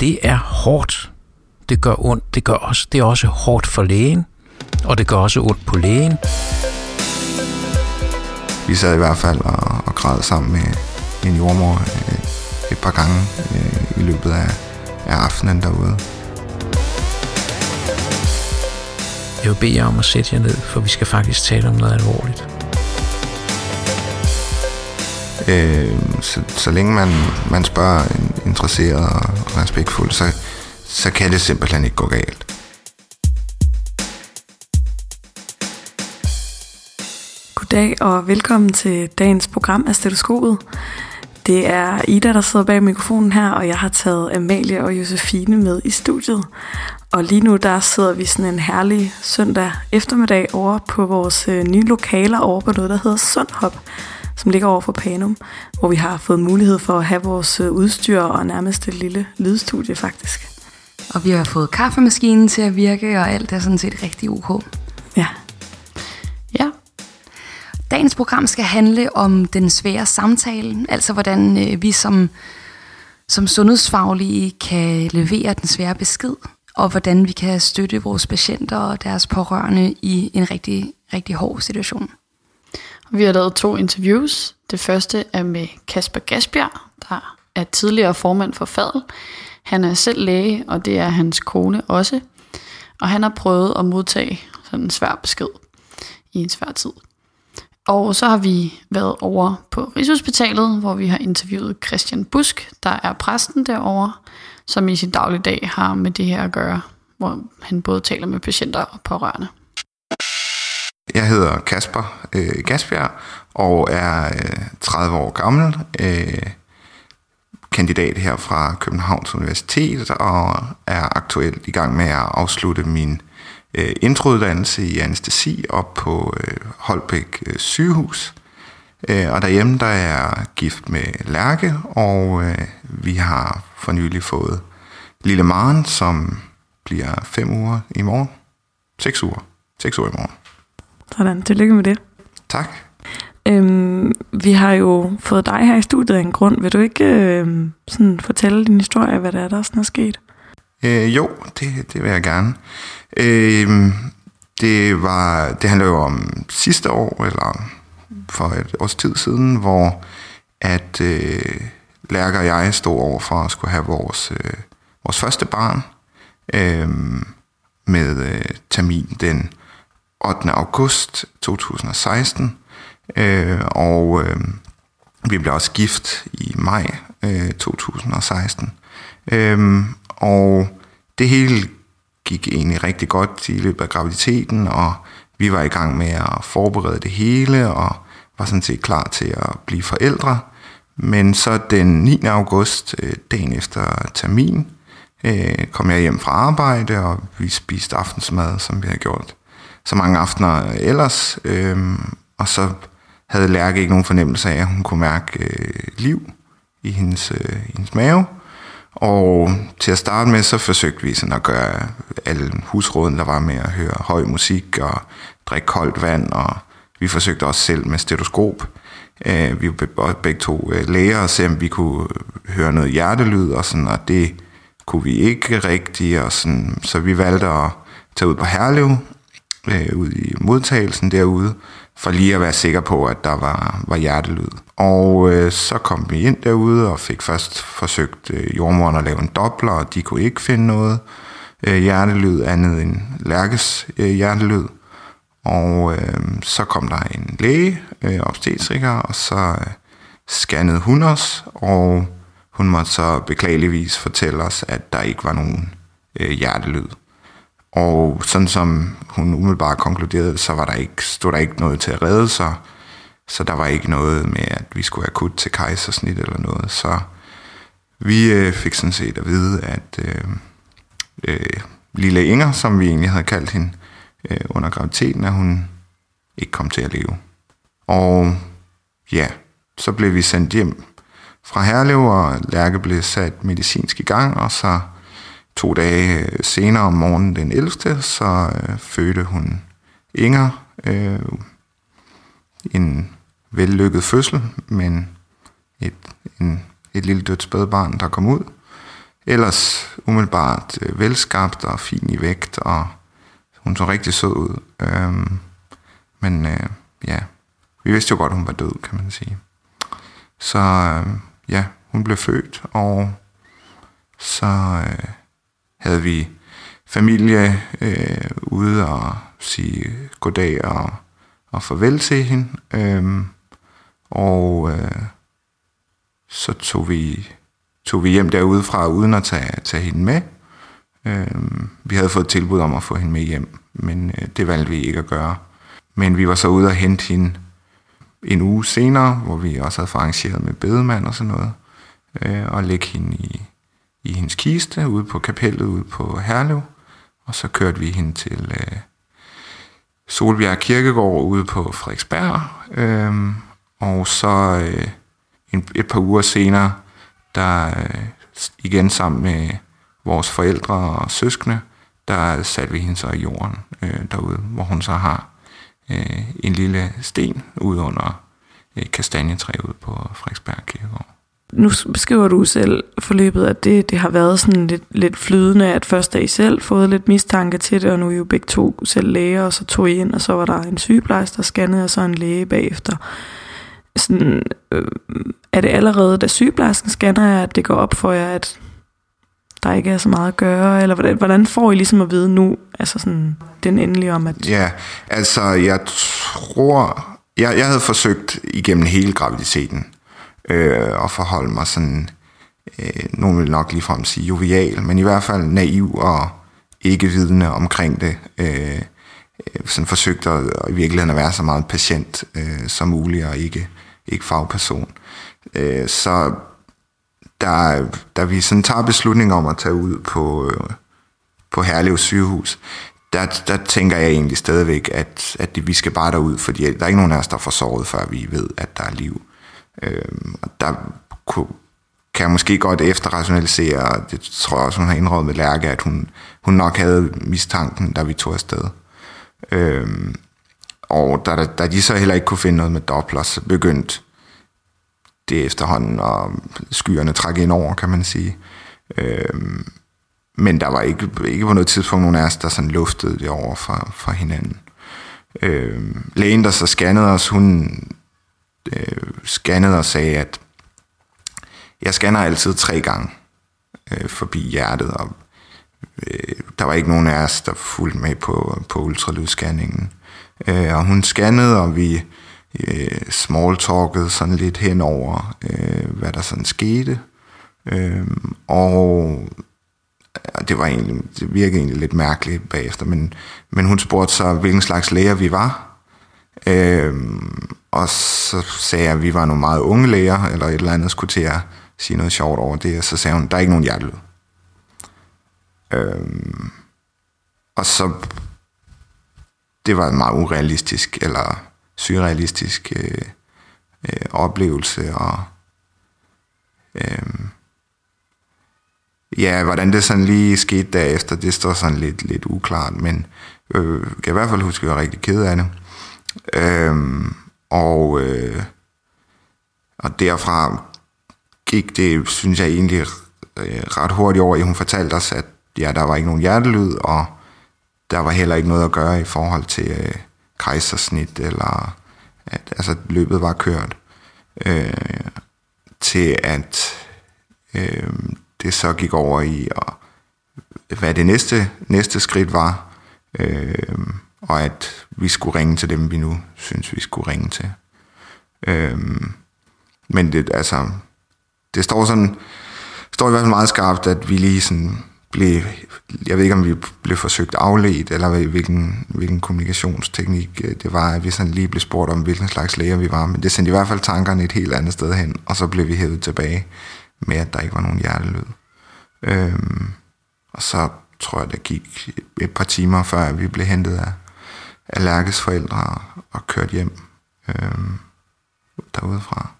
det er hårdt. Det gør ondt. Det, gør også, det er også hårdt for lægen, og det gør også ondt på lægen. Vi sad i hvert fald og, og græd sammen med min jordmor øh, et par gange øh, i løbet af, af aftenen derude. Jeg vil bede jer om at sætte jer ned, for vi skal faktisk tale om noget alvorligt. Øh, så, så længe man, man spørger en interesseret og respektfuldt, så, så kan det simpelthen ikke gå galt. Goddag og velkommen til dagens program af Stetoskopet. Det er Ida, der sidder bag mikrofonen her, og jeg har taget Amalie og Josefine med i studiet. Og lige nu der sidder vi sådan en herlig søndag eftermiddag over på vores øh, nye lokaler over på noget, der hedder Sundhop, som ligger over for Panum, hvor vi har fået mulighed for at have vores øh, udstyr og nærmest et lille lydstudie faktisk. Og vi har fået kaffemaskinen til at virke, og alt er sådan set rigtig ok. Ja, Ja. Dagens program skal handle om den svære samtale, altså hvordan øh, vi som, som sundhedsfaglige kan levere den svære besked, og hvordan vi kan støtte vores patienter og deres pårørende i en rigtig, rigtig hård situation. Vi har lavet to interviews. Det første er med Kasper Gasbjerg, der er tidligere formand for FADL. Han er selv læge, og det er hans kone også. Og han har prøvet at modtage sådan en svær besked i en svær tid. Og så har vi været over på Rigshospitalet, hvor vi har interviewet Christian Busk, der er præsten derovre, som i sin dagligdag har med det her at gøre, hvor han både taler med patienter og pårørende. Jeg hedder Kasper øh, Gasbjerg og er øh, 30 år gammel, øh, kandidat her fra Københavns Universitet og er aktuelt i gang med at afslutte min øh, introuddannelse i anestesi op på øh, Holbæk øh, sygehus. Øh, og derhjemme der er jeg gift med Lærke, og øh, vi har for nylig fået lille Maren, som bliver fem uger i morgen. Seks uger. Seks uger i morgen sådan. Tillykke med det. Tak. Øhm, vi har jo fået dig her i studiet af en grund. Vil du ikke øhm, sådan fortælle din historie, hvad det er, der sådan er sket? Øh, jo, det, det vil jeg gerne. Øh, det, var, det handler jo om sidste år, eller for et års tid siden, hvor at øh, Lærke og jeg stod over for at skulle have vores, øh, vores første barn øh, med øh, termin den 8. august 2016. Øh, og øh, vi blev også gift i maj øh, 2016. Øh, og det hele gik egentlig rigtig godt i løbet af graviditeten, og vi var i gang med at forberede det hele, og var sådan set klar til at blive forældre. Men så den 9. august, øh, dagen efter termin, øh, kom jeg hjem fra arbejde, og vi spiste aftensmad, som vi havde gjort så mange aftener ellers. Øh, og så havde Lærke ikke nogen fornemmelse af, at hun kunne mærke øh, liv i hendes, øh, i hendes mave. Og til at starte med, så forsøgte vi sådan at gøre alle husråden, der var med at høre høj musik og drikke koldt vand, og vi forsøgte også selv med stetoskop. Øh, vi var begge to øh, læger og se, om vi kunne høre noget hjertelyd, og, sådan, og det kunne vi ikke rigtigt. Og sådan, så vi valgte at tage ud på Herlev, øh, ud i modtagelsen derude, for lige at være sikker på, at der var, var hjertelyd. Og øh, så kom vi ind derude og fik først forsøgt øh, jordmoren at lave en dobbler, og de kunne ikke finde noget øh, hjertelyd andet end Lærkes øh, hjertelyd. Og øh, så kom der en læge, øh, obstetriker, og så øh, scannede hun os, og hun måtte så beklageligvis fortælle os, at der ikke var nogen øh, hjertelyd. Og sådan som hun umiddelbart konkluderede, så var der ikke, stod der ikke noget til at redde sig. Så der var ikke noget med, at vi skulle akut til kejsersnit eller noget. Så vi øh, fik sådan set at vide, at øh, øh, lille Inger, som vi egentlig havde kaldt hende øh, under graviditeten, at hun ikke kom til at leve. Og ja, så blev vi sendt hjem fra Herlev, og Lærke blev sat medicinsk i gang, og så to dage øh, senere om morgenen den 11. så øh, fødte hun Inger øh, en vellykket fødsel, men et, en, et lille dødt spædbarn, der kom ud. ellers umiddelbart øh, velskabt og fin i vægt, og hun så rigtig sød ud. Øh, men øh, ja, vi vidste jo godt, hun var død, kan man sige. Så øh, ja, hun blev født, og så øh, havde vi familie øh, ude og sige goddag og, og farvel til hende. Øhm, og øh, så tog vi, tog vi hjem derudefra uden at tage, tage hende med. Øhm, vi havde fået tilbud om at få hende med hjem, men øh, det valgte vi ikke at gøre. Men vi var så ude og hente hende en uge senere, hvor vi også havde arrangeret med bedemand og sådan noget, øh, og lægge hende i, i hendes kiste ude på kapellet ude på Herlev, og så kørte vi hende til øh, Solbjerg Kirkegård ude på Frederiksberg, øh, og så øh, en, et par uger senere, der øh, igen sammen med vores forældre og søskende, der satte vi hende så i jorden øh, derude, hvor hun så har øh, en lille sten ude under øh, et kastanjetræ ude på Frederiksberg Kirkegård. Nu beskriver du selv forløbet, at det, det har været sådan lidt, lidt flydende, at først er I selv fået lidt mistanke til det, og nu er I jo begge to selv læger, og så tog I ind, og så var der en sygeplejerske, der scannede, og så en læge bagefter. Sådan, øh, er det allerede, da sygeplejersken scanner at det går op for jer, at der ikke er så meget at gøre, eller hvordan, hvordan får I ligesom at vide nu, altså sådan den endelige om, at... Ja, altså jeg tror, jeg, jeg havde forsøgt igennem hele graviditeten øh, og forholde mig sådan, øh, nogen vil nok ligefrem sige jovial, men i hvert fald naiv og ikke vidende omkring det. Øh, øh sådan forsøgt at, at i virkeligheden at være så meget patient øh, som muligt, og ikke, ikke fagperson. Øh, så der, da vi sådan tager beslutning om at tage ud på, øh, på Herlev sygehus, der, der tænker jeg egentlig stadigvæk, at, at det, vi skal bare derud, fordi der er ikke nogen af os, der får såret, før vi ved, at der er liv. Øh, og der kunne, kan jeg måske godt efterrationalisere, og det tror jeg også, hun har indrømt med Lærke, at hun, hun nok havde mistanken, da vi tog afsted. Øh, og da, da de så heller ikke kunne finde noget med Doppler, så begyndte det efterhånden, og skyerne træk ind over, kan man sige. Øh, men der var ikke, ikke på noget tidspunkt nogen af os, der sådan luftede det over fra, for hinanden. Øh, lægen, der så scannede os, hun øh, scannede og sagde, at jeg scanner altid tre gange øh, forbi hjertet, og øh, der var ikke nogen af os, der fulgte med på, på ultralydsscanningen. Øh, og hun scannede, og vi øh, smalltalkede sådan lidt henover, øh, hvad der sådan skete. Øh, og det var egentlig, det virkede egentlig lidt mærkeligt bagefter, men, men hun spurgte så, hvilken slags læger vi var. Øh, og så sagde jeg, at vi var nogle meget unge læger, eller et eller andet, skulle til at sige noget sjovt over det, og så sagde hun, der er ikke nogen hjertelyd. Øh, og så, det var en meget urealistisk, eller surrealistisk øh, øh, oplevelse, og øh, ja, hvordan det sådan lige skete derefter, det står sådan lidt, lidt uklart, men øh, kan i hvert fald huske, at jeg var rigtig ked af det. Øhm, og, øh, og derfra gik det, synes jeg egentlig, øh, ret hurtigt over, at hun fortalte os, at ja, der var ikke nogen hjertelyd, og der var heller ikke noget at gøre i forhold til øh, kejsersnit, eller at altså, løbet var kørt, øh, til at øh, det så gik over i, og, hvad det næste, næste skridt var, øh, og at vi skulle ringe til dem, vi nu synes, vi skulle ringe til. Øhm, men det, altså, det står sådan, står i hvert fald meget skarpt, at vi lige sådan blev, jeg ved ikke om vi blev forsøgt afledt, eller hvilken, hvilken kommunikationsteknik øh, det var, at vi sådan lige blev spurgt om, hvilken slags læger vi var, men det sendte i hvert fald tankerne et helt andet sted hen, og så blev vi hævet tilbage med, at der ikke var nogen hjertelyd. Øhm, og så tror jeg, det gik et par timer, før vi blev hentet af, af Lærkes forældre og kørt hjem øhm, derudefra.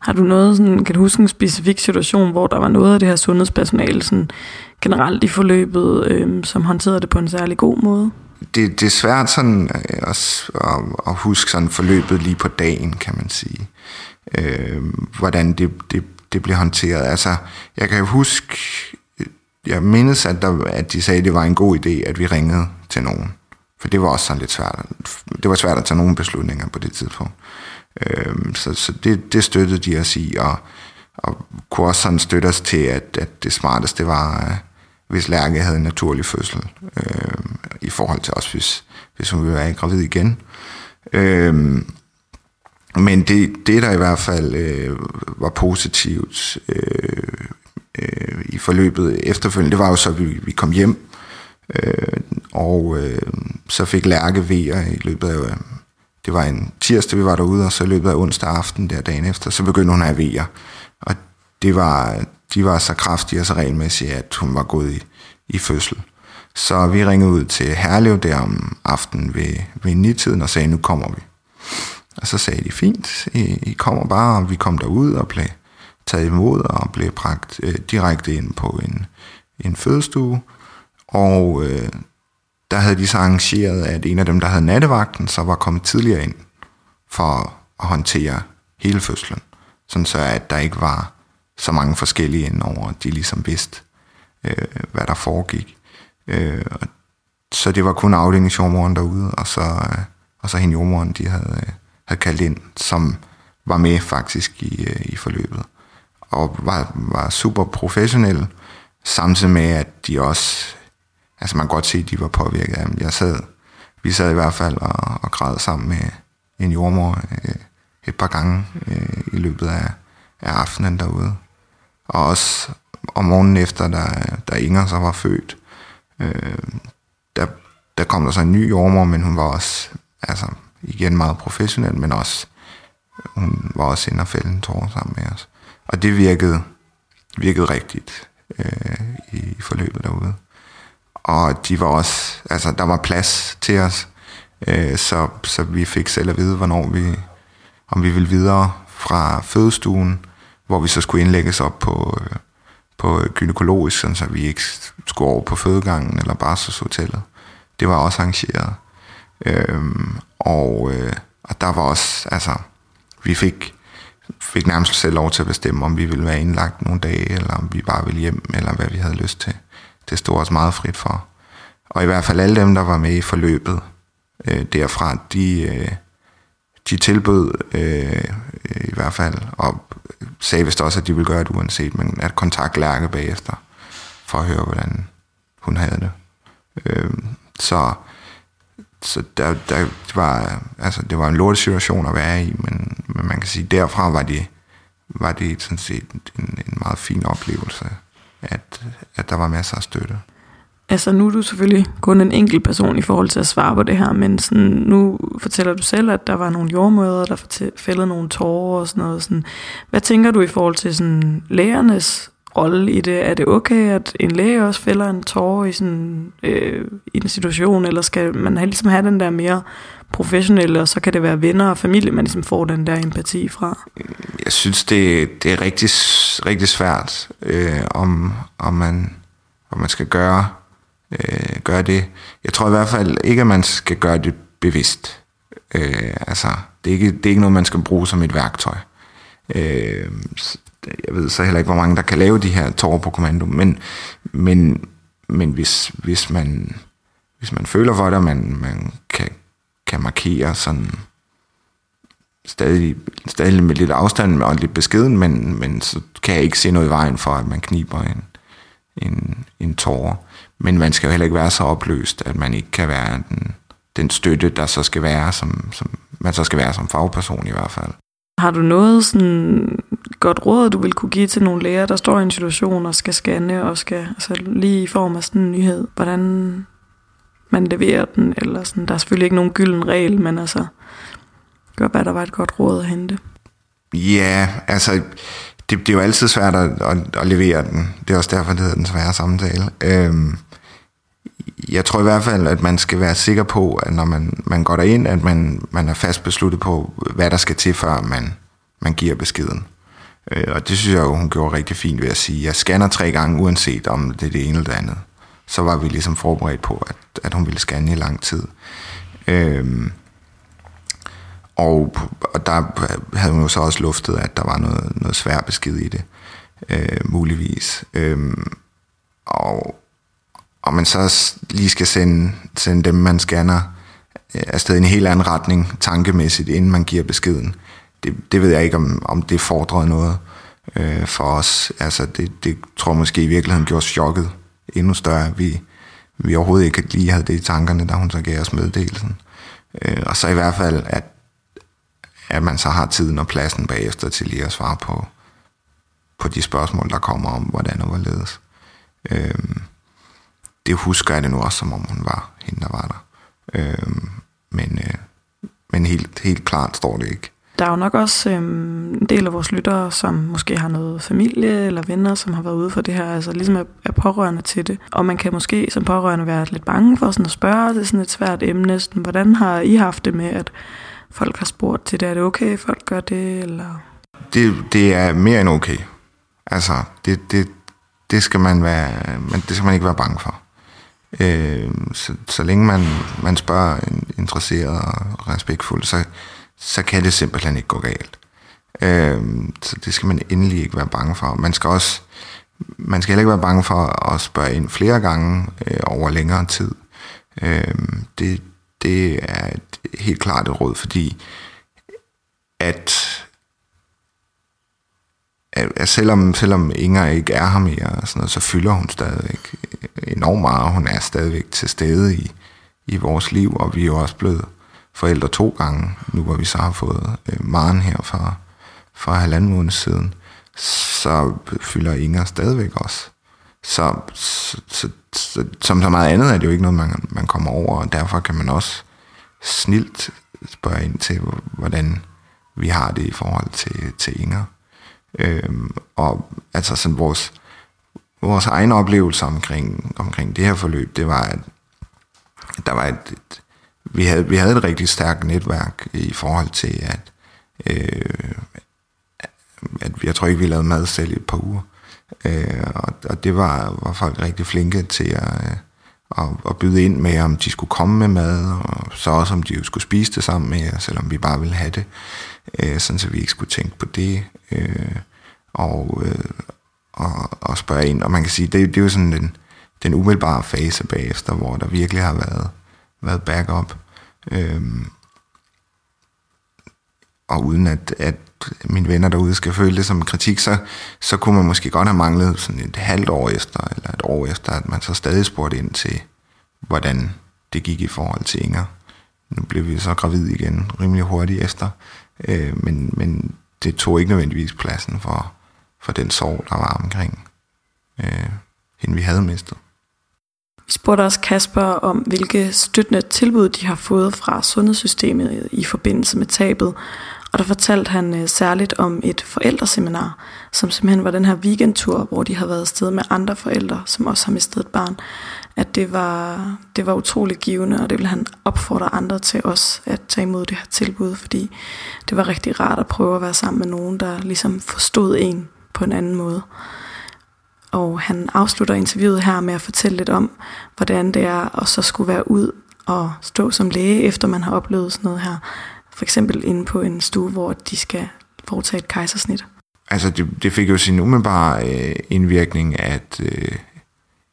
Har du noget, sådan, kan du huske en specifik situation, hvor der var noget af det her sundhedspersonale sådan, generelt i forløbet, øh, som håndterede det på en særlig god måde? Det, det er svært sådan øh, at, at, at huske sådan forløbet lige på dagen, kan man sige. Øh, hvordan det, det, det blev håndteret. Altså, jeg kan huske jeg mindes, at, der, at de sagde, at det var en god idé, at vi ringede til nogen. For det var også sådan lidt svært. Det var svært at tage nogle beslutninger på det tidspunkt. Øhm, så så det, det støttede de os i, og, og kunne også sådan støtte os til, at, at det smarteste var, øh, hvis Lærke havde en naturlig fødsel, øh, i forhold til os, hvis, hvis hun ville være gravid igen. Øh, men det, det, der i hvert fald øh, var positivt øh, øh, i forløbet efterfølgende, det var jo så, at vi, vi kom hjem, øh, og øh, så fik Lærke vejer i løbet af, øh, det var en tirsdag, vi var derude, og så i løbet af onsdag aften der dagen efter, så begyndte hun at have vejer. Og det var, de var så kraftige og så regelmæssige, at hun var gået i, i fødsel. Så vi ringede ud til Herlev der om aftenen ved, ved nitiden og sagde, nu kommer vi. Og så sagde de, fint, I, I kommer bare, og vi kom derud og blev taget imod og blev bragt øh, direkte ind på en, en fødestue. Og øh, der havde de så arrangeret, at en af dem, der havde nattevagten, så var kommet tidligere ind for at håndtere hele fødslen. Sådan så, at der ikke var så mange forskellige indover, de ligesom vidste, øh, hvad der foregik. Øh, så det var kun afdelingsjordmoren derude, og så, øh, og så hende jordmoren, de havde, øh, havde kaldt ind, som var med faktisk i, øh, i forløbet. Og var, var super professionelle, samtidig med, at de også, altså man kan godt se, at de var påvirket af dem. Jeg sad, vi sad i hvert fald og, og græd sammen med en jordmor øh, et par gange øh, i løbet af, af aftenen derude. Og også om morgenen efter, da, da Inger så var født, øh, der, der kom der så en ny jordmor, men hun var også, altså igen meget professionel, men også, hun var også inde og fælde en tårer sammen med os. Og det virkede, virkede rigtigt øh, i forløbet derude. Og de var også, altså der var plads til os, øh, så, så vi fik selv at vide, hvornår vi, om vi ville videre fra fødestuen, hvor vi så skulle indlægges op på, øh, på gynækologisk, sådan så vi ikke skulle over på fødegangen eller barselshotellet. Det var også arrangeret. Øhm, og, øh, og der var også, altså, vi fik, fik nærmest selv lov til at bestemme, om vi ville være indlagt nogle dage, eller om vi bare ville hjem, eller hvad vi havde lyst til. Det stod os meget frit for. Og i hvert fald alle dem, der var med i forløbet øh, derfra, de, øh, de tilbød øh, i hvert fald, og sagde vist også, at de ville gøre det uanset, men at kontakte Lærke bagefter, for at høre, hvordan hun havde det. Øh, så så der, der var, altså, det var en lort situation at være i, men, men man kan sige, derfra var det, var det sådan set en, en meget fin oplevelse, at, at der var masser af støtte. Altså nu er du selvfølgelig kun en enkelt person i forhold til at svare på det her, men sådan, nu fortæller du selv, at der var nogle jordmøder, der fældede nogle tårer og sådan noget. Sådan. Hvad tænker du i forhold til sådan, lægernes rolle i det? Er det okay, at en læge også fælder en tårer i, sådan, øh, i en situation, eller skal man ligesom have den der mere professionelle, og så kan det være venner og familie, man ligesom får den der empati fra? Jeg synes, det, det er rigtig, rigtig svært, øh, om, om, man, om man skal gøre, øh, gøre det. Jeg tror i hvert fald ikke, at man skal gøre det bevidst. Øh, altså, det er, ikke, det er ikke noget, man skal bruge som et værktøj. Øh, jeg ved så heller ikke, hvor mange der kan lave de her tårer på kommando, men, men, men hvis, hvis, man, hvis man føler for det, og man, man kan, kan markere sådan stadig, stadig med lidt afstand og lidt beskeden, men, men så kan jeg ikke se noget i vejen for, at man kniber en, en, en tårer. Men man skal jo heller ikke være så opløst, at man ikke kan være den, den støtte, der så skal være, som, som man så skal være som fagperson i hvert fald. Har du noget sådan godt råd, du vil kunne give til nogle læger, der står i en situation og skal scanne, og skal altså lige i form af sådan en nyhed, hvordan man leverer den, eller sådan, der er selvfølgelig ikke nogen gylden regel, men altså, gør bare, der var et godt råd at hente. Ja, altså, det, det er jo altid svært at, at, at levere den. Det er også derfor, det hedder den svære samtale. Øhm, jeg tror i hvert fald, at man skal være sikker på, at når man, man går derind, at man, man er fast besluttet på, hvad der skal til, før man, man giver beskeden. Øh, og det synes jeg jo, hun gjorde rigtig fint ved at sige, jeg scanner tre gange, uanset om det er det ene eller det andet. Så var vi ligesom forberedt på, at, at hun ville scanne i lang tid. Øhm, og, og der havde hun jo så også luftet, at der var noget, noget svær besked i det, øh, muligvis. Øhm, og, og man så lige skal sende, sende dem, man scanner, øh, afsted i en helt anden retning tankemæssigt, inden man giver beskeden. Det, det ved jeg ikke, om, om det fordrede noget øh, for os. Altså, det, det tror jeg måske i virkeligheden gjorde chokket endnu større. Vi, vi overhovedet ikke lige havde det i tankerne, da hun så gav os meddelelsen. Øh, og så i hvert fald, at, at man så har tiden og pladsen bagefter til lige at svare på, på de spørgsmål, der kommer om, hvordan og hvorledes. Øh, det husker jeg det nu også, som om hun var hende, der var der. Øh, men øh, men helt, helt klart står det ikke. Der er jo nok også øhm, en del af vores lyttere, som måske har noget familie eller venner, som har været ude for det her, altså ligesom er, er pårørende til det. Og man kan måske som pårørende være lidt bange for sådan at spørge, det er sådan et svært emne. Sådan, hvordan har I haft det med, at folk har spurgt til det? Er det okay, folk gør det? Eller? Det, det er mere end okay. Altså, det, det, det, skal man være, men det skal man ikke være bange for. Øh, så, så længe man, man spørger interesseret og respektfuldt, så, så kan det simpelthen ikke gå galt. Øh, så det skal man endelig ikke være bange for. Man skal også man skal heller ikke være bange for at spørge ind flere gange øh, over længere tid. Øh, det, det er et helt klart et råd, fordi at, at, selvom, selvom Inger ikke er her mere, og sådan noget, så fylder hun stadigvæk enormt meget. Hun er stadigvæk til stede i, i vores liv, og vi er jo også blevet forældre to gange, nu hvor vi så har fået øh, Maren her fra, fra halvanden måned siden, så fylder Inger stadigvæk også. Så, så, så, så som så meget andet er det jo ikke noget, man, man kommer over, og derfor kan man også snilt spørge ind til, hvordan vi har det i forhold til, til Inger. Øhm, og altså sådan vores, vores egen oplevelse omkring, omkring det her forløb, det var, at der var et, et vi havde, vi havde et rigtig stærkt netværk i forhold til, at, øh, at jeg tror ikke, vi lavede mad selv i et par uger. Øh, og, og det var, var folk rigtig flinke til at, øh, at, at byde ind med, om de skulle komme med mad, og så også om de skulle spise det sammen med selvom vi bare ville have det, øh, sådan så vi ikke skulle tænke på det. Øh, og, øh, og, og spørge ind. Og man kan sige, det, det er jo sådan den, den umiddelbare fase bagefter, hvor der virkelig har været været backup. Øhm, og uden at, at mine venner derude skal føle det som kritik, så, så kunne man måske godt have manglet sådan et halvt år efter, eller et år efter, at man så stadig spurgte ind til, hvordan det gik i forhold til Inger. Nu blev vi så gravid igen rimelig hurtigt efter, øh, men, men det tog ikke nødvendigvis pladsen for, for den sorg, der var omkring øh, hende, vi havde mistet. Vi spurgte også Kasper om, hvilke støttende tilbud de har fået fra sundhedssystemet i forbindelse med tabet. Og der fortalte han øh, særligt om et forældreseminar, som simpelthen var den her weekendtur, hvor de har været afsted med andre forældre, som også har mistet et barn. At det var, det var utrolig givende, og det vil han opfordre andre til os at tage imod det her tilbud, fordi det var rigtig rart at prøve at være sammen med nogen, der ligesom forstod en på en anden måde. Og han afslutter interviewet her med at fortælle lidt om, hvordan det er at så skulle være ud og stå som læge, efter man har oplevet sådan noget her. For eksempel inde på en stue, hvor de skal foretage et kejsersnit. Altså det, det fik jo sin umiddelbare øh, indvirkning, at, øh,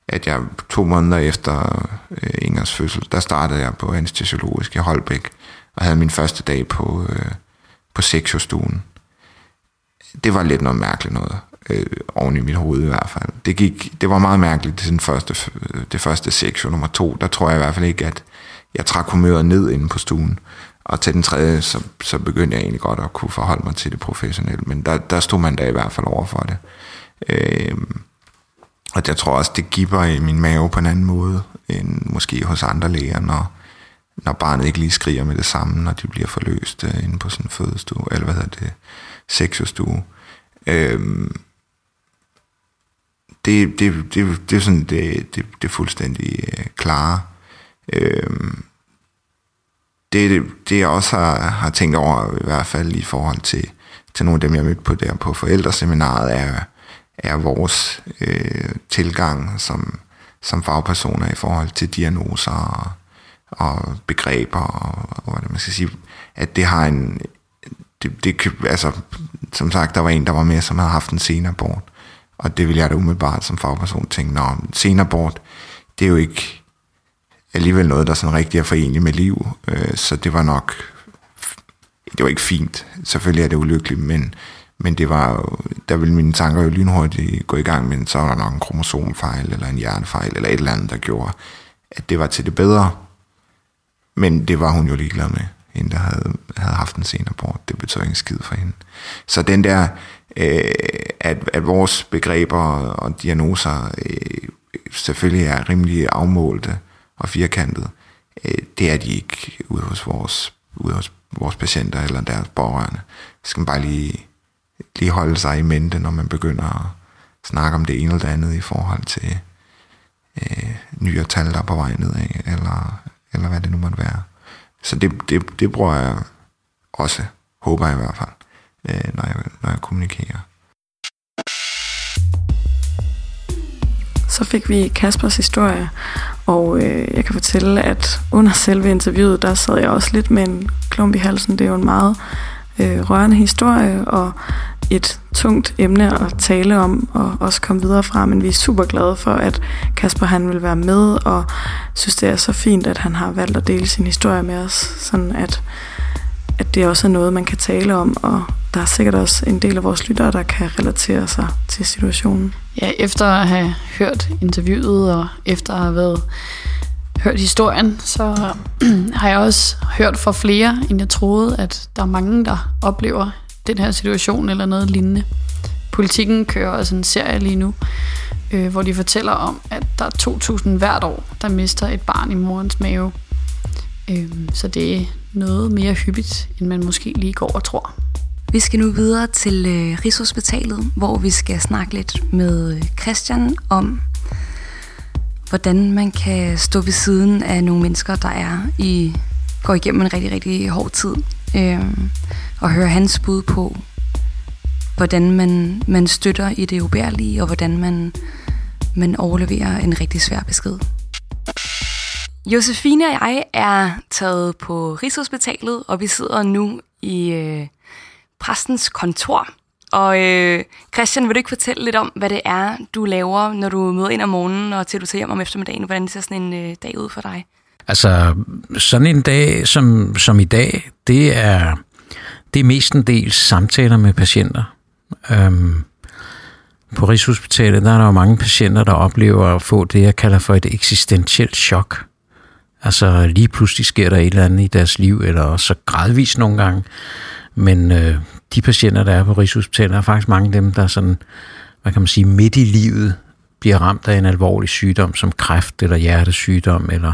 at jeg to måneder efter øh, Ingers fødsel, der startede jeg på anestesiologisk i Holbæk, og havde min første dag på, øh, på sexostuen. Det var lidt noget mærkeligt noget øh, oven i mit hoved i hvert fald. Det, gik, det var meget mærkeligt, det, den første, det første sektion nummer to. Der tror jeg i hvert fald ikke, at jeg trak humøret ned inde på stuen. Og til den tredje, så, så begyndte jeg egentlig godt at kunne forholde mig til det professionelt. Men der, der stod man da i hvert fald over for det. Øh, og jeg tror også, det giver i min mave på en anden måde, end måske hos andre læger, når, når barnet ikke lige skriger med det samme, når de bliver forløst øh, inde på sådan en fødestue, eller hvad hedder det, sexostue. Øhm, det, det, det, det er sådan det, det, det fuldstændig øh, klare. Øhm, det, det jeg også har, har tænkt over, i hvert fald i forhold til, til nogle af dem, jeg mødte på der på forældreseminaret, er, er vores øh, tilgang som, som fagpersoner i forhold til diagnoser og, og begreber, og, og hvad man skal sige, at det har en, det, det, altså, som sagt, der var en, der var med, som havde haft en senabort, og det vil jeg da umiddelbart som fagperson tænke, når senabort, det er jo ikke alligevel noget, der sådan rigtig er forenligt med liv. Øh, så det var nok, det var ikke fint. Selvfølgelig er det ulykkeligt, men, men det var jo, der ville mine tanker jo lynhurtigt gå i gang, men så var der nok en kromosomfejl, eller en hjernefejl, eller et eller andet, der gjorde, at det var til det bedre. Men det var hun jo ligeglad med, hende der havde, havde haft en senere abort. Det betød ikke skid for hende. Så den der, øh, at, at vores begreber og diagnoser øh, selvfølgelig er rimelig afmålte og firkantede. øh, det er de ikke ude hos vores, ude hos vores patienter eller deres borgerne. Det skal man bare lige, lige holde sig i mente, når man begynder at snakke om det ene eller det andet i forhold til øh, nyere tal, der er på vej nedad, eller, eller hvad det nu måtte være. Så det, det, det bruger jeg også, håber jeg i hvert fald, øh, når, jeg, når jeg kommunikerer. Så fik vi Kaspers historie, og øh, jeg kan fortælle, at under selve interviewet, der sad jeg også lidt med en klump i halsen. Det er jo en meget øh, rørende historie, og et tungt emne at tale om og også komme videre fra, men vi er super glade for, at Kasper han vil være med, og synes det er så fint, at han har valgt at dele sin historie med os, sådan at, at det også er noget, man kan tale om, og der er sikkert også en del af vores lyttere, der kan relatere sig til situationen. Ja, efter at have hørt interviewet, og efter at have været hørt historien, så har jeg også hørt fra flere, end jeg troede, at der er mange, der oplever den her situation eller noget lignende. Politikken kører også en serie lige nu, øh, hvor de fortæller om, at der er 2.000 hvert år, der mister et barn i morens mave. Øh, så det er noget mere hyppigt, end man måske lige går og tror. Vi skal nu videre til øh, Rigshospitalet, hvor vi skal snakke lidt med øh, Christian om, hvordan man kan stå ved siden af nogle mennesker, der er i går igennem en rigtig, rigtig hård tid. Øh, og høre hans bud på, hvordan man, man støtter i det ubærlige, og hvordan man, man overleverer en rigtig svær besked. Josefine og jeg er taget på Rigshospitalet, og vi sidder nu i øh, præstens kontor. Og øh, Christian, vil du ikke fortælle lidt om, hvad det er, du laver, når du møder ind om morgenen, og til du tager hjem om eftermiddagen? Hvordan ser sådan en øh, dag ud for dig? Altså, sådan en dag som, som i dag, det er, det er mestendels samtaler med patienter. Øhm, på Rigshospitalet, der er der jo mange patienter, der oplever at få det, jeg kalder for et eksistentielt chok. Altså lige pludselig sker der et eller andet i deres liv, eller så gradvist nogle gange. Men øh, de patienter, der er på Rigshospitalet, er faktisk mange af dem, der sådan, hvad kan man sige, midt i livet bliver ramt af en alvorlig sygdom, som kræft eller hjertesygdom, eller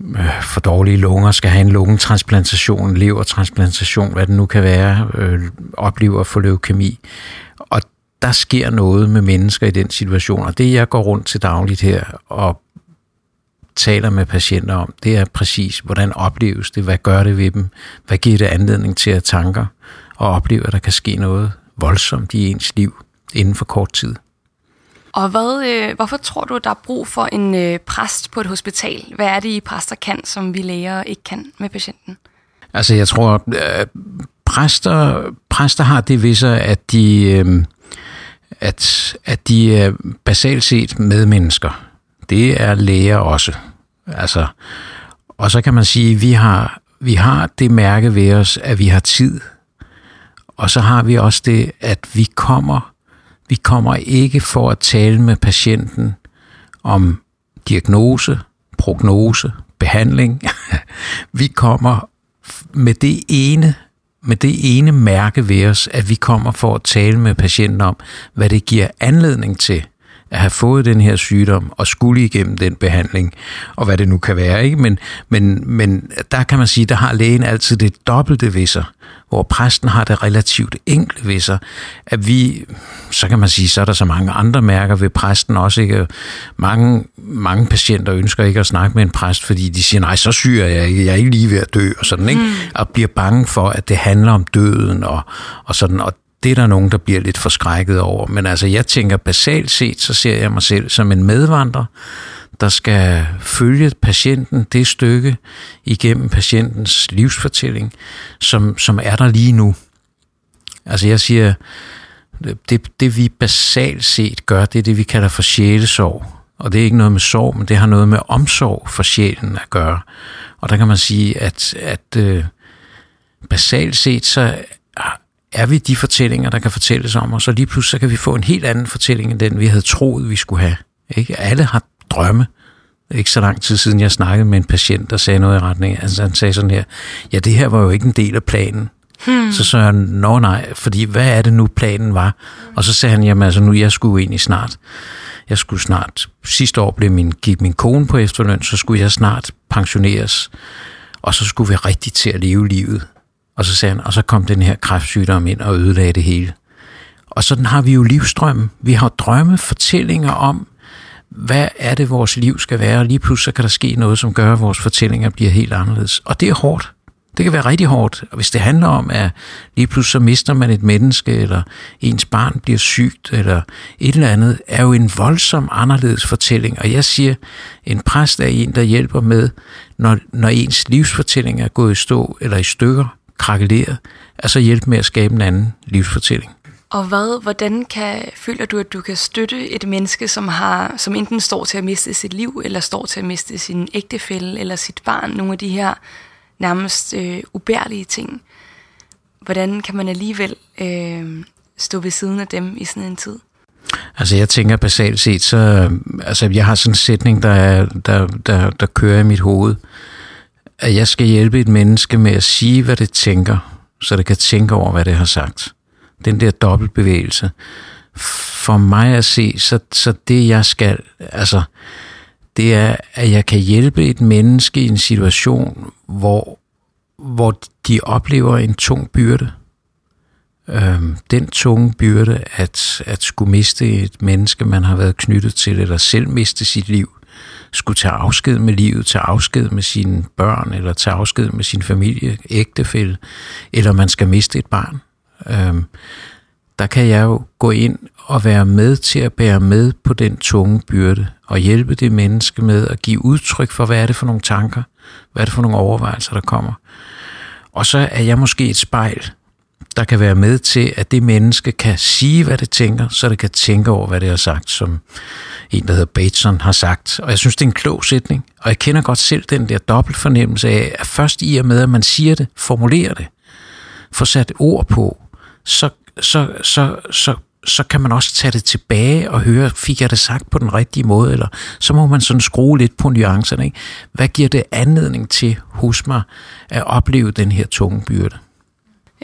øh, for dårlige lunger, skal have en lungetransplantation, levertransplantation, hvad det nu kan være, øh, oplever at få leukemi. Og der sker noget med mennesker i den situation, og det jeg går rundt til dagligt her og taler med patienter om, det er præcis, hvordan opleves det, hvad gør det ved dem, hvad giver det anledning til at tanker, og opleve, at der kan ske noget voldsomt i ens liv inden for kort tid. Og hvad, øh, hvorfor tror du, der er brug for en øh, præst på et hospital? Hvad er det, I præster kan, som vi læger ikke kan med patienten? Altså, jeg tror, øh, præster, præster har det ved sig, at de, øh, at, at de er basalt set medmennesker. Det er læger også. Altså, og så kan man sige, at vi har, vi har det mærke ved os, at vi har tid. Og så har vi også det, at vi kommer vi kommer ikke for at tale med patienten om diagnose, prognose, behandling. vi kommer med det ene med det ene mærke ved os, at vi kommer for at tale med patienten om, hvad det giver anledning til at have fået den her sygdom og skulle igennem den behandling, og hvad det nu kan være. Ikke? Men, men, men der kan man sige, der har lægen altid det dobbelte ved sig, hvor præsten har det relativt enkle ved sig, at vi, så kan man sige, så er der så mange andre mærker ved præsten også. Ikke? Mange, mange patienter ønsker ikke at snakke med en præst, fordi de siger, nej, så syr jeg ikke, jeg er ikke lige ved at dø, og sådan, ikke? Mm. og bliver bange for, at det handler om døden, og, og sådan, og det er der nogen, der bliver lidt forskrækket over. Men altså, jeg tænker basalt set, så ser jeg mig selv som en medvandrer, der skal følge patienten det stykke igennem patientens livsfortælling, som, som er der lige nu. Altså jeg siger, det, det vi basalt set gør, det er det, vi kalder for sjælesorg. Og det er ikke noget med sorg, men det har noget med omsorg for sjælen at gøre. Og der kan man sige, at, at øh, basalt set, så er vi de fortællinger, der kan fortælles om os, og lige pludselig så kan vi få en helt anden fortælling, end den vi havde troet, vi skulle have. Ikke? Alle har drømme. Ikke så lang tid siden, jeg snakkede med en patient, der sagde noget i retning. Altså, han sagde sådan her, ja, det her var jo ikke en del af planen. Hmm. Så sagde han, nå nej, fordi hvad er det nu planen var? Og så sagde han, jamen altså nu, jeg skulle egentlig snart, jeg skulle snart, sidste år blev min, gik min kone på efterløn, så skulle jeg snart pensioneres, og så skulle vi rigtig til at leve livet. Og så sagde han, og så kom den her kræftsygdom ind og ødelagde det hele. Og sådan har vi jo livstrømme. Vi har drømme, fortællinger om, hvad er det, vores liv skal være, og lige pludselig kan der ske noget, som gør, at vores fortællinger bliver helt anderledes. Og det er hårdt. Det kan være rigtig hårdt, og hvis det handler om, at lige pludselig så mister man et menneske, eller ens barn bliver sygt, eller et eller andet, er jo en voldsom anderledes fortælling. Og jeg siger, en præst er en, der hjælper med, når, når ens livsfortælling er gået i stå, eller i stykker, krakeleret, altså hjælpe med at skabe en anden livsfortælling. Og hvad, hvordan kan, føler du, at du kan støtte et menneske, som, har, som enten står til at miste sit liv, eller står til at miste sin ægtefælle, eller sit barn, nogle af de her nærmest øh, ubærlige ting. Hvordan kan man alligevel øh, stå ved siden af dem i sådan en tid? Altså jeg tænker basalt set, så altså jeg har sådan en sætning, der, er, der, der, der kører i mit hoved, at jeg skal hjælpe et menneske med at sige, hvad det tænker, så det kan tænke over, hvad det har sagt. Den der dobbeltbevægelse. For mig at se, så, så det jeg skal, altså det er, at jeg kan hjælpe et menneske i en situation, hvor, hvor de oplever en tung byrde. Øhm, den tunge byrde at, at skulle miste et menneske, man har været knyttet til, eller selv miste sit liv, skulle tage afsked med livet, tage afsked med sine børn, eller tage afsked med sin familie, ægtefælle, eller man skal miste et barn. Øhm, der kan jeg jo gå ind og være med til at bære med på den tunge byrde, og hjælpe det menneske med at give udtryk for, hvad er det for nogle tanker, hvad er det for nogle overvejelser, der kommer. Og så er jeg måske et spejl, der kan være med til, at det menneske kan sige, hvad det tænker, så det kan tænke over, hvad det har sagt, som en, der hedder Bateson, har sagt. Og jeg synes, det er en klog sætning. Og jeg kender godt selv den der dobbelt fornemmelse af, at først i og med, at man siger det, formulerer det, får sat ord på, så, så, så, så så kan man også tage det tilbage og høre, fik jeg det sagt på den rigtige måde, eller så må man sådan skrue lidt på nuancerne. Ikke? Hvad giver det anledning til hos mig at opleve den her tunge byrde?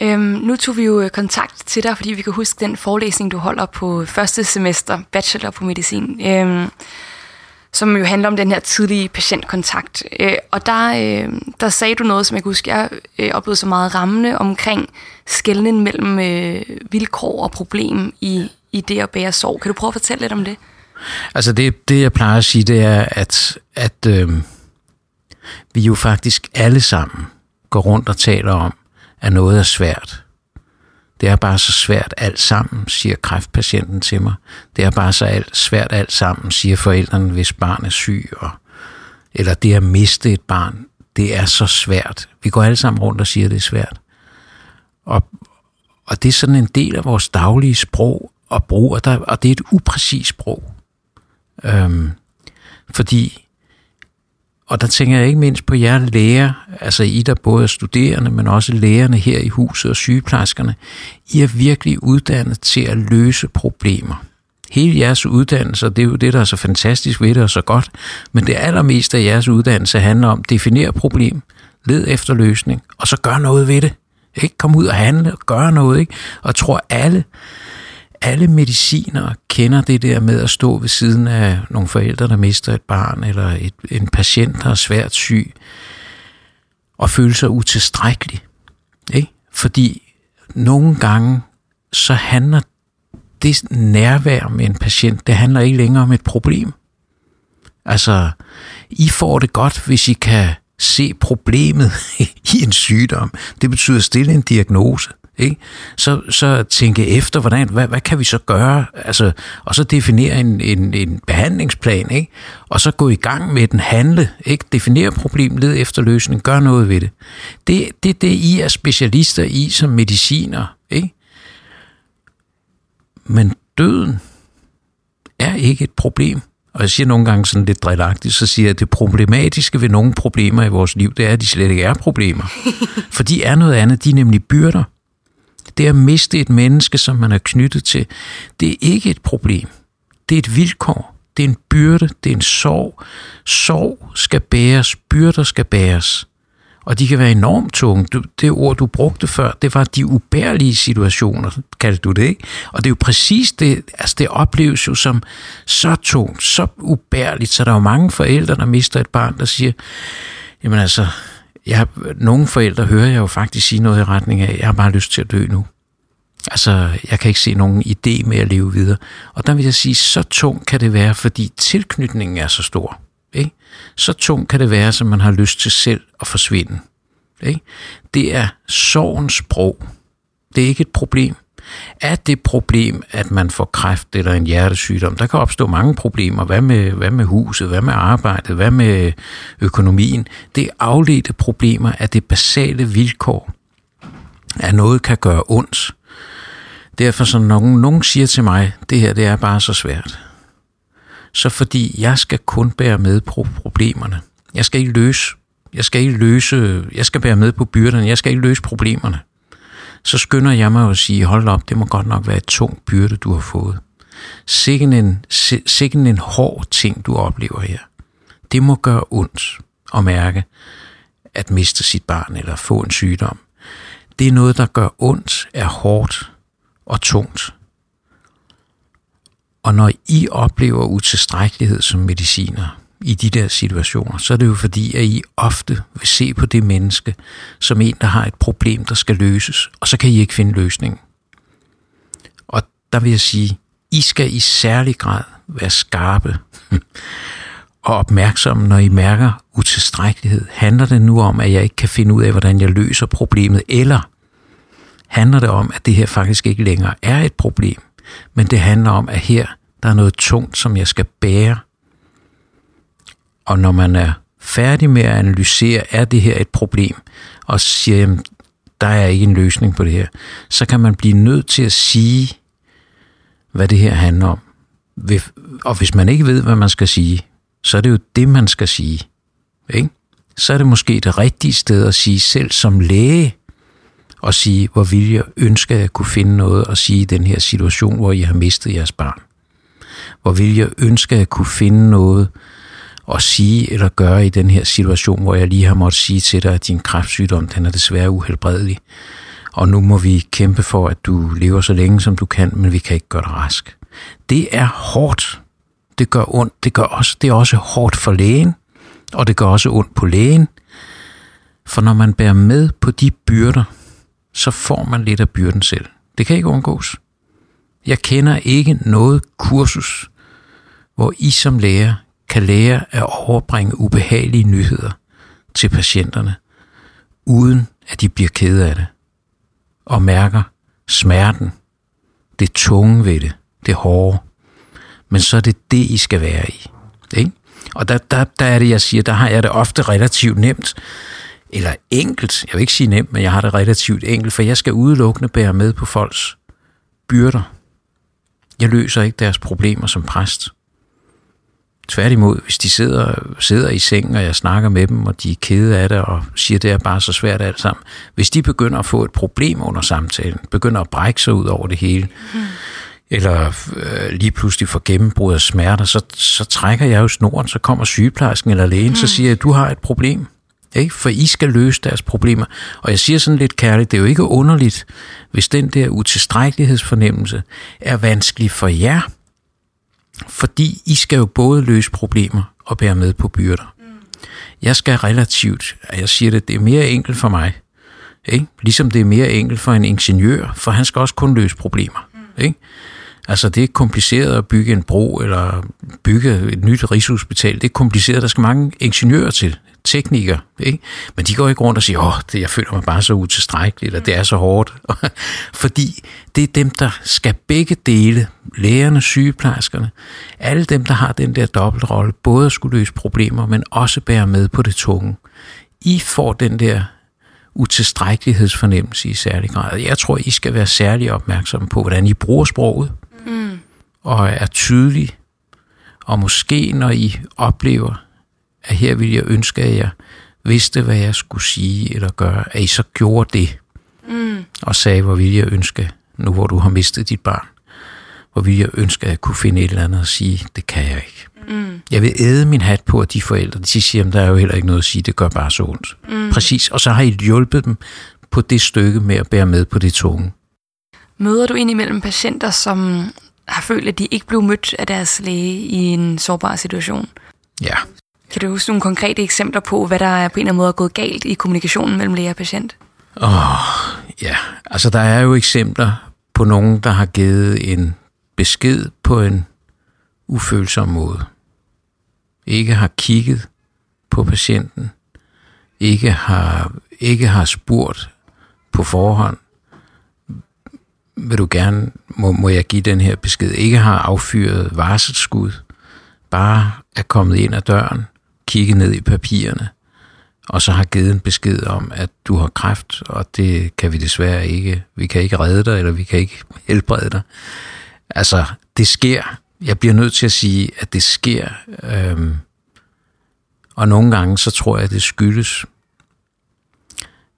Øhm, nu tog vi jo øh, kontakt til dig, fordi vi kan huske den forelæsning, du holder på første semester, bachelor på medicin, øhm, som jo handler om den her tidlige patientkontakt. Øh, og der, øh, der sagde du noget, som jeg kan huske, jeg øh, oplevede så meget rammende omkring skældningen mellem øh, vilkår og problem i, i det at bære sorg. Kan du prøve at fortælle lidt om det? Altså det, det jeg plejer at sige, det er, at, at øh, vi jo faktisk alle sammen går rundt og taler om, at noget er svært. Det er bare så svært alt sammen, siger kræftpatienten til mig. Det er bare så alt, svært alt sammen, siger forældrene, hvis barn er syg. Og, eller det at miste et barn, det er så svært. Vi går alle sammen rundt og siger, at det er svært. Og, og det er sådan en del af vores daglige sprog og brug, og, der, og det er et upræcist sprog. Øhm, fordi og der tænker jeg ikke mindst på jer læger, altså I der både er studerende, men også lægerne her i huset og sygeplejerskerne. I er virkelig uddannet til at løse problemer. Hele jeres uddannelse, det er jo det, der er så fantastisk ved det og så godt, men det allermeste af jeres uddannelse handler om definere problem, led efter løsning, og så gør noget ved det. Ikke? Kom ud og handle og gøre noget. Ikke? Og tror alle, alle mediciner kender det der med at stå ved siden af nogle forældre, der mister et barn, eller et, en patient, der er svært syg, og føle sig utilstrækkelig. Ikke? Fordi nogle gange, så handler det nærvær med en patient, det handler ikke længere om et problem. Altså, I får det godt, hvis I kan se problemet i en sygdom. Det betyder at stille en diagnose. Ikke? Så, så tænke efter, hvordan, hvad, hvad kan vi så gøre? Altså, og så definere en, en, en behandlingsplan, ikke? og så gå i gang med den handle, ikke? definere problem, led efter løsning, gør noget ved det. Det det, det I er specialister i som mediciner. Ikke? Men døden er ikke et problem. Og jeg siger nogle gange sådan lidt drillagtigt, så siger jeg, at det problematiske ved nogle problemer i vores liv, det er, at de slet ikke er problemer. For de er noget andet, de er nemlig byrder. Det at miste et menneske, som man er knyttet til, det er ikke et problem. Det er et vilkår. Det er en byrde. Det er en sorg. Sorg skal bæres. Byrder skal bæres. Og de kan være enormt tunge. Det ord, du brugte før, det var de ubærlige situationer, kaldte du det, ikke? Og det er jo præcis det, altså det opleves jo som så tungt, så ubærligt, så der er jo mange forældre, der mister et barn, der siger, jamen altså, jeg, nogle forældre hører jeg jo faktisk sige noget i retning af, jeg har bare lyst til at dø nu. Altså, jeg kan ikke se nogen idé med at leve videre. Og der vil jeg sige, så tung kan det være, fordi tilknytningen er så stor. Ikke? Så tung kan det være, som man har lyst til selv at forsvinde. Ikke? Det er sorgens sprog. Det er ikke et problem. Er det problem, at man får kræft eller en hjertesygdom? Der kan opstå mange problemer. Hvad med, hvad med huset? Hvad med arbejdet? Hvad med økonomien? Det er afledte problemer af det basale vilkår, at noget kan gøre ondt. Derfor, så nogen, nogen siger til mig, det her det er bare så svært, så fordi jeg skal kun bære med på problemerne. Jeg skal ikke løse, jeg skal ikke løse, jeg skal bære med på byrderne, jeg skal ikke løse problemerne. Så skynder jeg mig at sige, hold op, det må godt nok være et tungt byrde, du har fået. Sikken en, sikken en hård ting, du oplever her. Det må gøre ondt at mærke at miste sit barn eller få en sygdom. Det er noget, der gør ondt, er hårdt og tungt. Og når I oplever utilstrækkelighed som mediciner i de der situationer, så er det jo fordi, at I ofte vil se på det menneske som en, der har et problem, der skal løses, og så kan I ikke finde løsningen. Og der vil jeg sige, I skal i særlig grad være skarpe og opmærksomme, når I mærker utilstrækkelighed. Handler det nu om, at jeg ikke kan finde ud af, hvordan jeg løser problemet, eller handler det om, at det her faktisk ikke længere er et problem, men det handler om, at her der er noget tungt, som jeg skal bære. Og når man er færdig med at analysere, er det her et problem, og siger, jamen, der er ikke en løsning på det her, så kan man blive nødt til at sige, hvad det her handler om. Og hvis man ikke ved, hvad man skal sige, så er det jo det, man skal sige. Ikke? Så er det måske det rigtige sted at sige selv som læge, og sige, hvor vil jeg ønske, at jeg kunne finde noget at sige i den her situation, hvor I har mistet jeres barn. Hvor vil jeg ønske, at jeg kunne finde noget at sige eller gøre i den her situation, hvor jeg lige har måttet sige til dig, at din kræftsygdom, den er desværre uhelbredelig. Og nu må vi kæmpe for, at du lever så længe, som du kan, men vi kan ikke gøre dig rask. Det er hårdt. Det gør ondt. Det, gør også, det er også hårdt for lægen, og det gør også ondt på lægen. For når man bærer med på de byrder, så får man lidt af byrden selv. Det kan ikke undgås. Jeg kender ikke noget kursus, hvor I som lærer kan lære at overbringe ubehagelige nyheder til patienterne, uden at de bliver kede af det, og mærker smerten, det tunge ved det, det hårde. Men så er det det, I skal være i. Ikke? Og der, der, der er det, jeg siger, der har jeg det ofte relativt nemt, eller enkelt, jeg vil ikke sige nemt, men jeg har det relativt enkelt, for jeg skal udelukkende bære med på folks byrder. Jeg løser ikke deres problemer som præst. Tværtimod, hvis de sidder, sidder i sengen, og jeg snakker med dem, og de er kede af det, og siger, det er bare så svært alt sammen. Hvis de begynder at få et problem under samtalen, begynder at brække sig ud over det hele, mm. eller øh, lige pludselig får gennembrud af smerter, så, så trækker jeg jo snoren, så kommer sygeplejersken eller lægen, mm. så siger jeg, du har et problem. Ikke? For I skal løse deres problemer. Og jeg siger sådan lidt kærligt, det er jo ikke underligt, hvis den der utilstrækkelighedsfornemmelse er vanskelig for jer. Fordi I skal jo både løse problemer og bære med på byrder. Jeg skal relativt, jeg siger det, det er mere enkelt for mig. Ikke? Ligesom det er mere enkelt for en ingeniør, for han skal også kun løse problemer. Ikke? Altså det er kompliceret at bygge en bro eller bygge et nyt rigshospital. Det er kompliceret, der skal mange ingeniører til teknikere, ikke? men de går ikke rundt og siger, åh, det, jeg føler mig bare så utilstrækkelig, eller det er så hårdt. Fordi det er dem, der skal begge dele, lægerne, sygeplejerskerne, alle dem, der har den der dobbeltrolle, både at skulle løse problemer, men også bære med på det tunge. I får den der utilstrækkelighedsfornemmelse i særlig grad. Jeg tror, I skal være særlig opmærksomme på, hvordan I bruger sproget og er tydelig, og måske når I oplever, at her vil jeg ønske, at jeg vidste, hvad jeg skulle sige eller gøre, at I så gjorde det, mm. og sagde, hvor vil jeg ønske, nu hvor du har mistet dit barn, hvor vil jeg ønske, at jeg kunne finde et eller andet at sige, det kan jeg ikke. Mm. Jeg vil æde min hat på, at de forældre, de siger, at der er jo heller ikke noget at sige, det gør bare så ondt. Mm. Præcis, og så har I hjulpet dem på det stykke med at bære med på det tunge. Møder du indimellem patienter, som har følt, at de ikke blev mødt af deres læge i en sårbar situation? Ja. Kan du huske nogle konkrete eksempler på, hvad der er på en eller anden måde gået galt i kommunikationen mellem læge og patient? Åh, oh, ja. Altså, der er jo eksempler på nogen, der har givet en besked på en ufølsom måde. Ikke har kigget på patienten. Ikke har, ikke har spurgt på forhånd, vil du gerne, må, må jeg give den her besked, ikke har affyret varselsskud, bare er kommet ind ad døren, kigget ned i papirerne, og så har givet en besked om, at du har kræft, og det kan vi desværre ikke, vi kan ikke redde dig, eller vi kan ikke helbrede dig. Altså, det sker. Jeg bliver nødt til at sige, at det sker. Øhm, og nogle gange, så tror jeg, at det skyldes,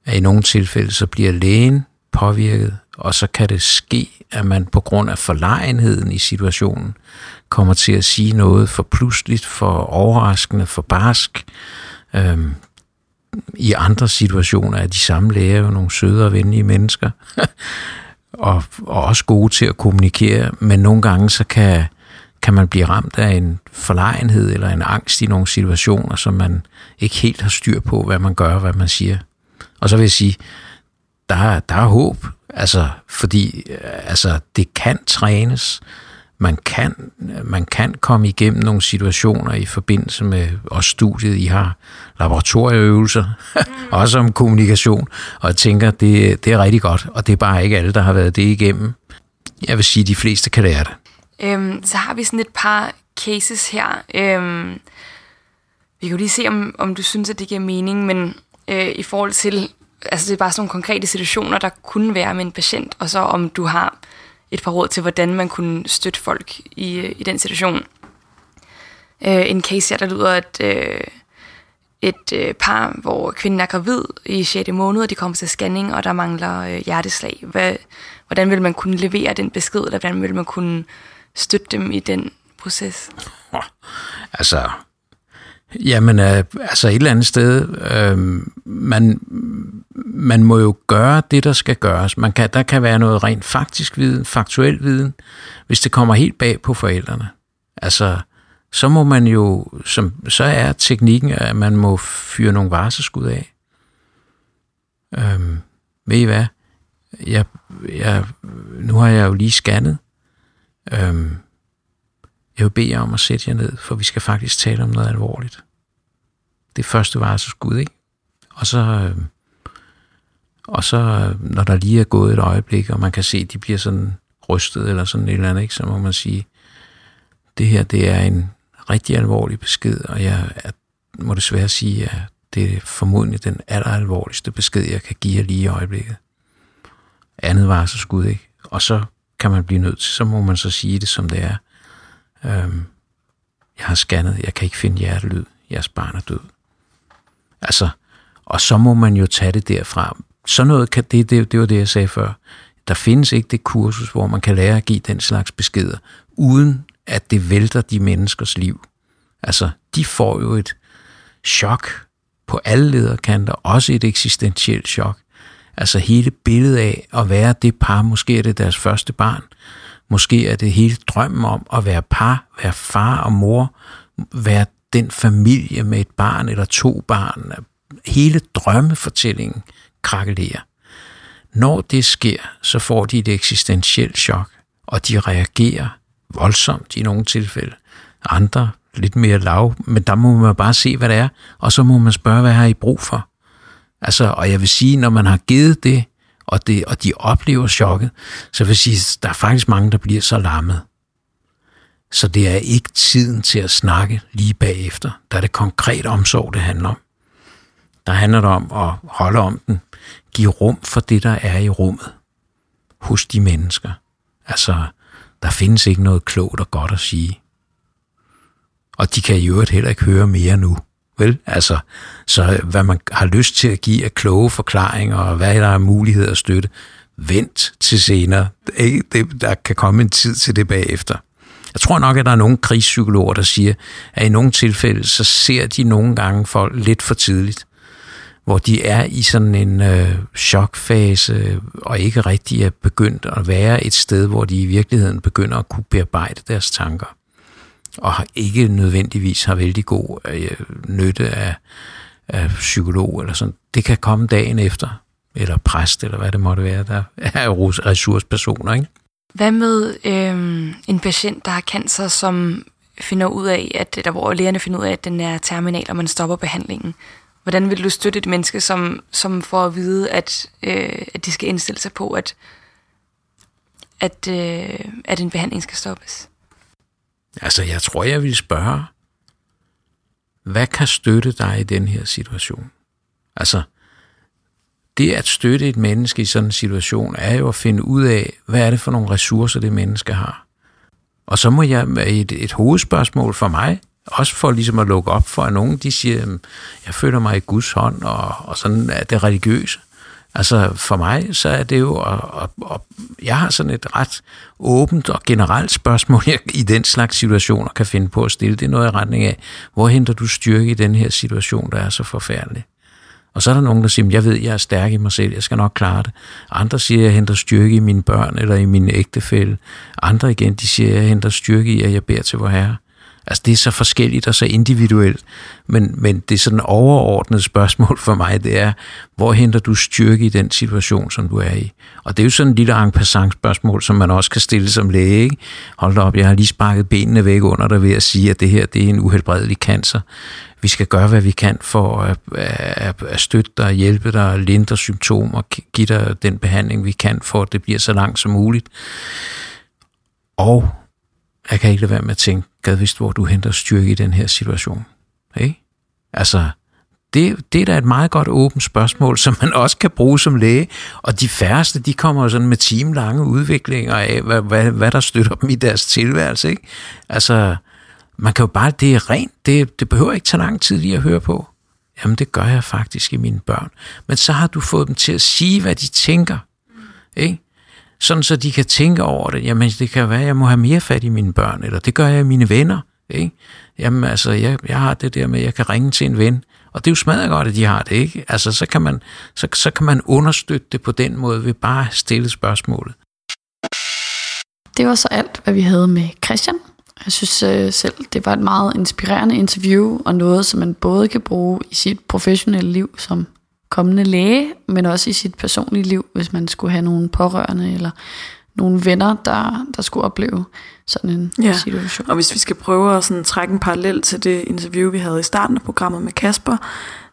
at i nogle tilfælde, så bliver lægen påvirket, og så kan det ske, at man på grund af forlegenheden i situationen kommer til at sige noget for pludseligt, for overraskende, for barsk. Øhm, I andre situationer er de samme læger jo nogle søde og venlige mennesker, og, og også gode til at kommunikere, men nogle gange så kan, kan man blive ramt af en forlegenhed eller en angst i nogle situationer, som man ikke helt har styr på, hvad man gør, hvad man siger. Og så vil jeg sige, der, der er håb, altså, fordi øh, altså, det kan trænes. Man kan, man kan komme igennem nogle situationer i forbindelse med også studiet. I har laboratorieøvelser, mm. også om kommunikation, og jeg tænker, det, det er rigtig godt, og det er bare ikke alle, der har været det igennem. Jeg vil sige, at de fleste kan lære det. Øhm, så har vi sådan et par cases her. Øhm, vi kan jo lige se, om, om du synes, at det giver mening, men øh, i forhold til altså det er bare sådan nogle konkrete situationer, der kunne være med en patient, og så om du har et par råd til, hvordan man kunne støtte folk i, øh, i den situation. Øh, en case her, der lyder, at øh, et øh, par, hvor kvinden er gravid i 6. måned, og de kommer til scanning, og der mangler øh, hjerteslag. Hvad, hvordan vil man kunne levere den besked, eller hvordan vil man kunne støtte dem i den proces? Altså, Jamen, øh, altså et eller andet sted, øh, man, man må jo gøre det, der skal gøres. Man kan, der kan være noget rent faktisk viden, faktuel viden, hvis det kommer helt bag på forældrene. Altså, så må man jo, som, så er teknikken, at man må fyre nogle varselskud af. Øh, ved I hvad? Jeg, jeg, nu har jeg jo lige scannet. Øh, jeg vil bede jer om at sætte jer ned, for vi skal faktisk tale om noget alvorligt. Det første var så skud, ikke? Og så, øh, og så, øh, når der lige er gået et øjeblik, og man kan se, at de bliver sådan rystet eller sådan et eller andet, ikke? så må man sige, det her, det er en rigtig alvorlig besked, og jeg er, må desværre sige, at det er formodentlig den alleralvorligste besked, jeg kan give jer lige i øjeblikket. Andet var så skud, ikke? Og så kan man blive nødt til, så må man så sige det, som det er. Øhm, jeg har scannet, jeg kan ikke finde hjertelyd, jeres barn er død. Altså, og så må man jo tage det derfra. Så noget kan, det, det, det var det, jeg sagde før. Der findes ikke det kursus, hvor man kan lære at give den slags beskeder, uden at det vælter de menneskers liv. Altså, de får jo et chok på alle lederkanter, også et eksistentielt chok. Altså hele billedet af at være det par, måske er det deres første barn, Måske er det hele drømmen om at være par, være far og mor, være den familie med et barn eller to barn. Hele drømmefortællingen krakelerer. Når det sker, så får de et eksistentielt chok, og de reagerer voldsomt i nogle tilfælde. Andre lidt mere lav, men der må man bare se, hvad det er, og så må man spørge, hvad har I brug for? Altså, og jeg vil sige, når man har givet det, og, det, og de oplever chokket, så vil sige, der er faktisk mange, der bliver så lammet. Så det er ikke tiden til at snakke lige bagefter. Der er det konkret omsorg, det handler om. Der handler det om at holde om den, give rum for det, der er i rummet hos de mennesker. Altså Der findes ikke noget klogt og godt at sige. Og de kan i øvrigt heller ikke høre mere nu. Vel? Altså, så hvad man har lyst til at give af kloge forklaringer, og hvad der er mulighed at støtte, vent til senere. Det, der kan komme en tid til det bagefter. Jeg tror nok, at der er nogle krigspsykologer, der siger, at i nogle tilfælde, så ser de nogle gange folk lidt for tidligt, hvor de er i sådan en øh, chokfase, og ikke rigtig er begyndt at være et sted, hvor de i virkeligheden begynder at kunne bearbejde deres tanker, og ikke nødvendigvis har vældig god øh, nytte af, af psykolog eller sådan. Det kan komme dagen efter, eller præst, eller hvad det måtte være, der er ressourcepersoner, ikke? Hvad med øh, en patient, der har cancer, som finder ud af, at, der hvor lægerne finder ud af, at den er terminal, og man stopper behandlingen? Hvordan vil du støtte et menneske, som, som får at vide, at, øh, at de skal indstille sig på, at, at, øh, at en behandling skal stoppes? Altså, jeg tror, jeg vil spørge, hvad kan støtte dig i den her situation? Altså, det at støtte et menneske i sådan en situation, er jo at finde ud af, hvad er det for nogle ressourcer, det menneske har. Og så må jeg, et, et hovedspørgsmål for mig, også for ligesom at lukke op for, at nogen de siger, jeg føler mig i Guds hånd, og, og sådan er det religiøse. Altså for mig, så er det jo, og, og, og jeg har sådan et ret åbent og generelt spørgsmål, jeg i den slags situationer kan finde på at stille. Det er noget i retning af, hvor henter du styrke i den her situation, der er så forfærdelig? Og så er der nogen, der siger, jeg ved, jeg er stærk i mig selv, jeg skal nok klare det. Andre siger, jeg henter styrke i mine børn eller i min ægtefælle. Andre igen, de siger, jeg henter styrke i, at jeg beder til vor Herre. Altså det er så forskelligt og så individuelt, men, men det er sådan overordnet spørgsmål for mig, det er, hvor henter du styrke i den situation, som du er i? Og det er jo sådan en lille en passant spørgsmål, som man også kan stille som læge. Ikke? Hold da op, jeg har lige sparket benene væk under dig ved at sige, at det her det er en uhelbredelig cancer. Vi skal gøre, hvad vi kan for at, at, at støtte dig, hjælpe dig, lindre symptomer, give dig den behandling, vi kan, for at det bliver så langt som muligt. Og jeg kan ikke lade være med at tænke, gad vist, hvor du henter styrke i den her situation. Ikke? Altså, det, det er da et meget godt åbent spørgsmål, som man også kan bruge som læge. Og de færreste, de kommer jo sådan med timelange udviklinger af, hvad, hvad, hvad der støtter dem i deres tilværelse. Ikke? Altså, man kan jo bare, det er rent, det, det behøver ikke tage lang tid lige at høre på. Jamen, det gør jeg faktisk i mine børn. Men så har du fået dem til at sige, hvad de tænker. Ikke? Sådan så de kan tænke over det. Jamen, det kan være, at jeg må have mere fat i mine børn, eller det gør jeg i mine venner. Ikke? Jamen, altså, jeg, jeg har det der med, at jeg kan ringe til en ven, og det er jo smadret godt, at de har det, ikke? Altså, så kan man, så, så kan man understøtte det på den måde ved bare at stille spørgsmålet. Det var så alt, hvad vi havde med Christian. Jeg synes øh, selv, det var et meget inspirerende interview, og noget, som man både kan bruge i sit professionelle liv som kommende læge, men også i sit personlige liv, hvis man skulle have nogle pårørende eller nogle venner, der, der skulle opleve sådan en ja. situation. Og hvis vi skal prøve at sådan trække en parallel til det interview, vi havde i starten af programmet med Kasper,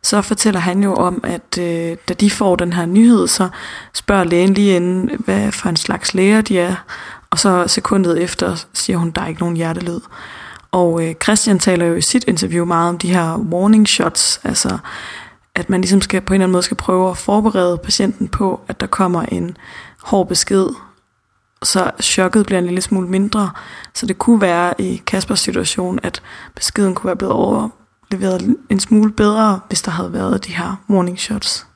så fortæller han jo om, at øh, da de får den her nyhed, så spørger lægen lige inden, hvad for en slags læger de er, og så sekundet efter siger hun, der er ikke nogen hjertelyd. Og øh, Christian taler jo i sit interview meget om de her warning shots, altså at man ligesom skal på en eller anden måde skal prøve at forberede patienten på, at der kommer en hård besked, så chokket bliver en lille smule mindre. Så det kunne være i Kaspers situation, at beskeden kunne være blevet overleveret en smule bedre, hvis der havde været de her warning shots.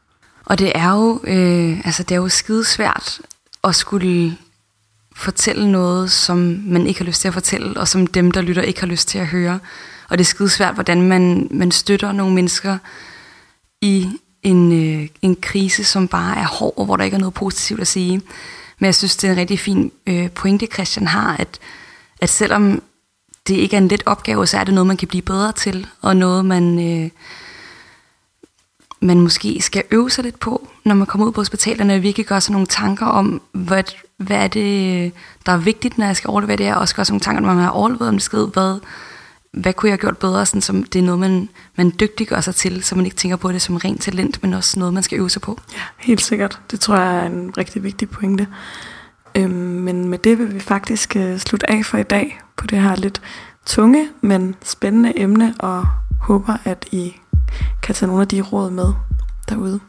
Og det er jo, øh, altså det er jo skide svært at skulle fortælle noget, som man ikke har lyst til at fortælle, og som dem, der lytter, ikke har lyst til at høre. Og det er skide svært, hvordan man, man støtter nogle mennesker i en, øh, en krise, som bare er hård, og hvor der ikke er noget positivt at sige. Men jeg synes, det er en rigtig fin øh, pointe, Christian har, at, at selvom det ikke er en let opgave, så er det noget, man kan blive bedre til, og noget, man, øh, man måske skal øve sig lidt på, når man kommer ud på hospitalerne, og virkelig gør sig nogle tanker om, hvad, hvad er det, der er vigtigt, når jeg skal overlevere det her, og også gør sig nogle tanker, når man har overleveret en besked, hvad, hvad kunne jeg have gjort bedre, sådan som det er noget, man, man dygtiggør sig til, så man ikke tænker på det som rent talent, men også noget, man skal øve sig på. Ja, helt sikkert. Det tror jeg er en rigtig vigtig pointe. Øhm, men med det vil vi faktisk øh, slutte af for i dag på det her lidt tunge, men spændende emne, og håber, at I kan tage nogle af de råd med derude.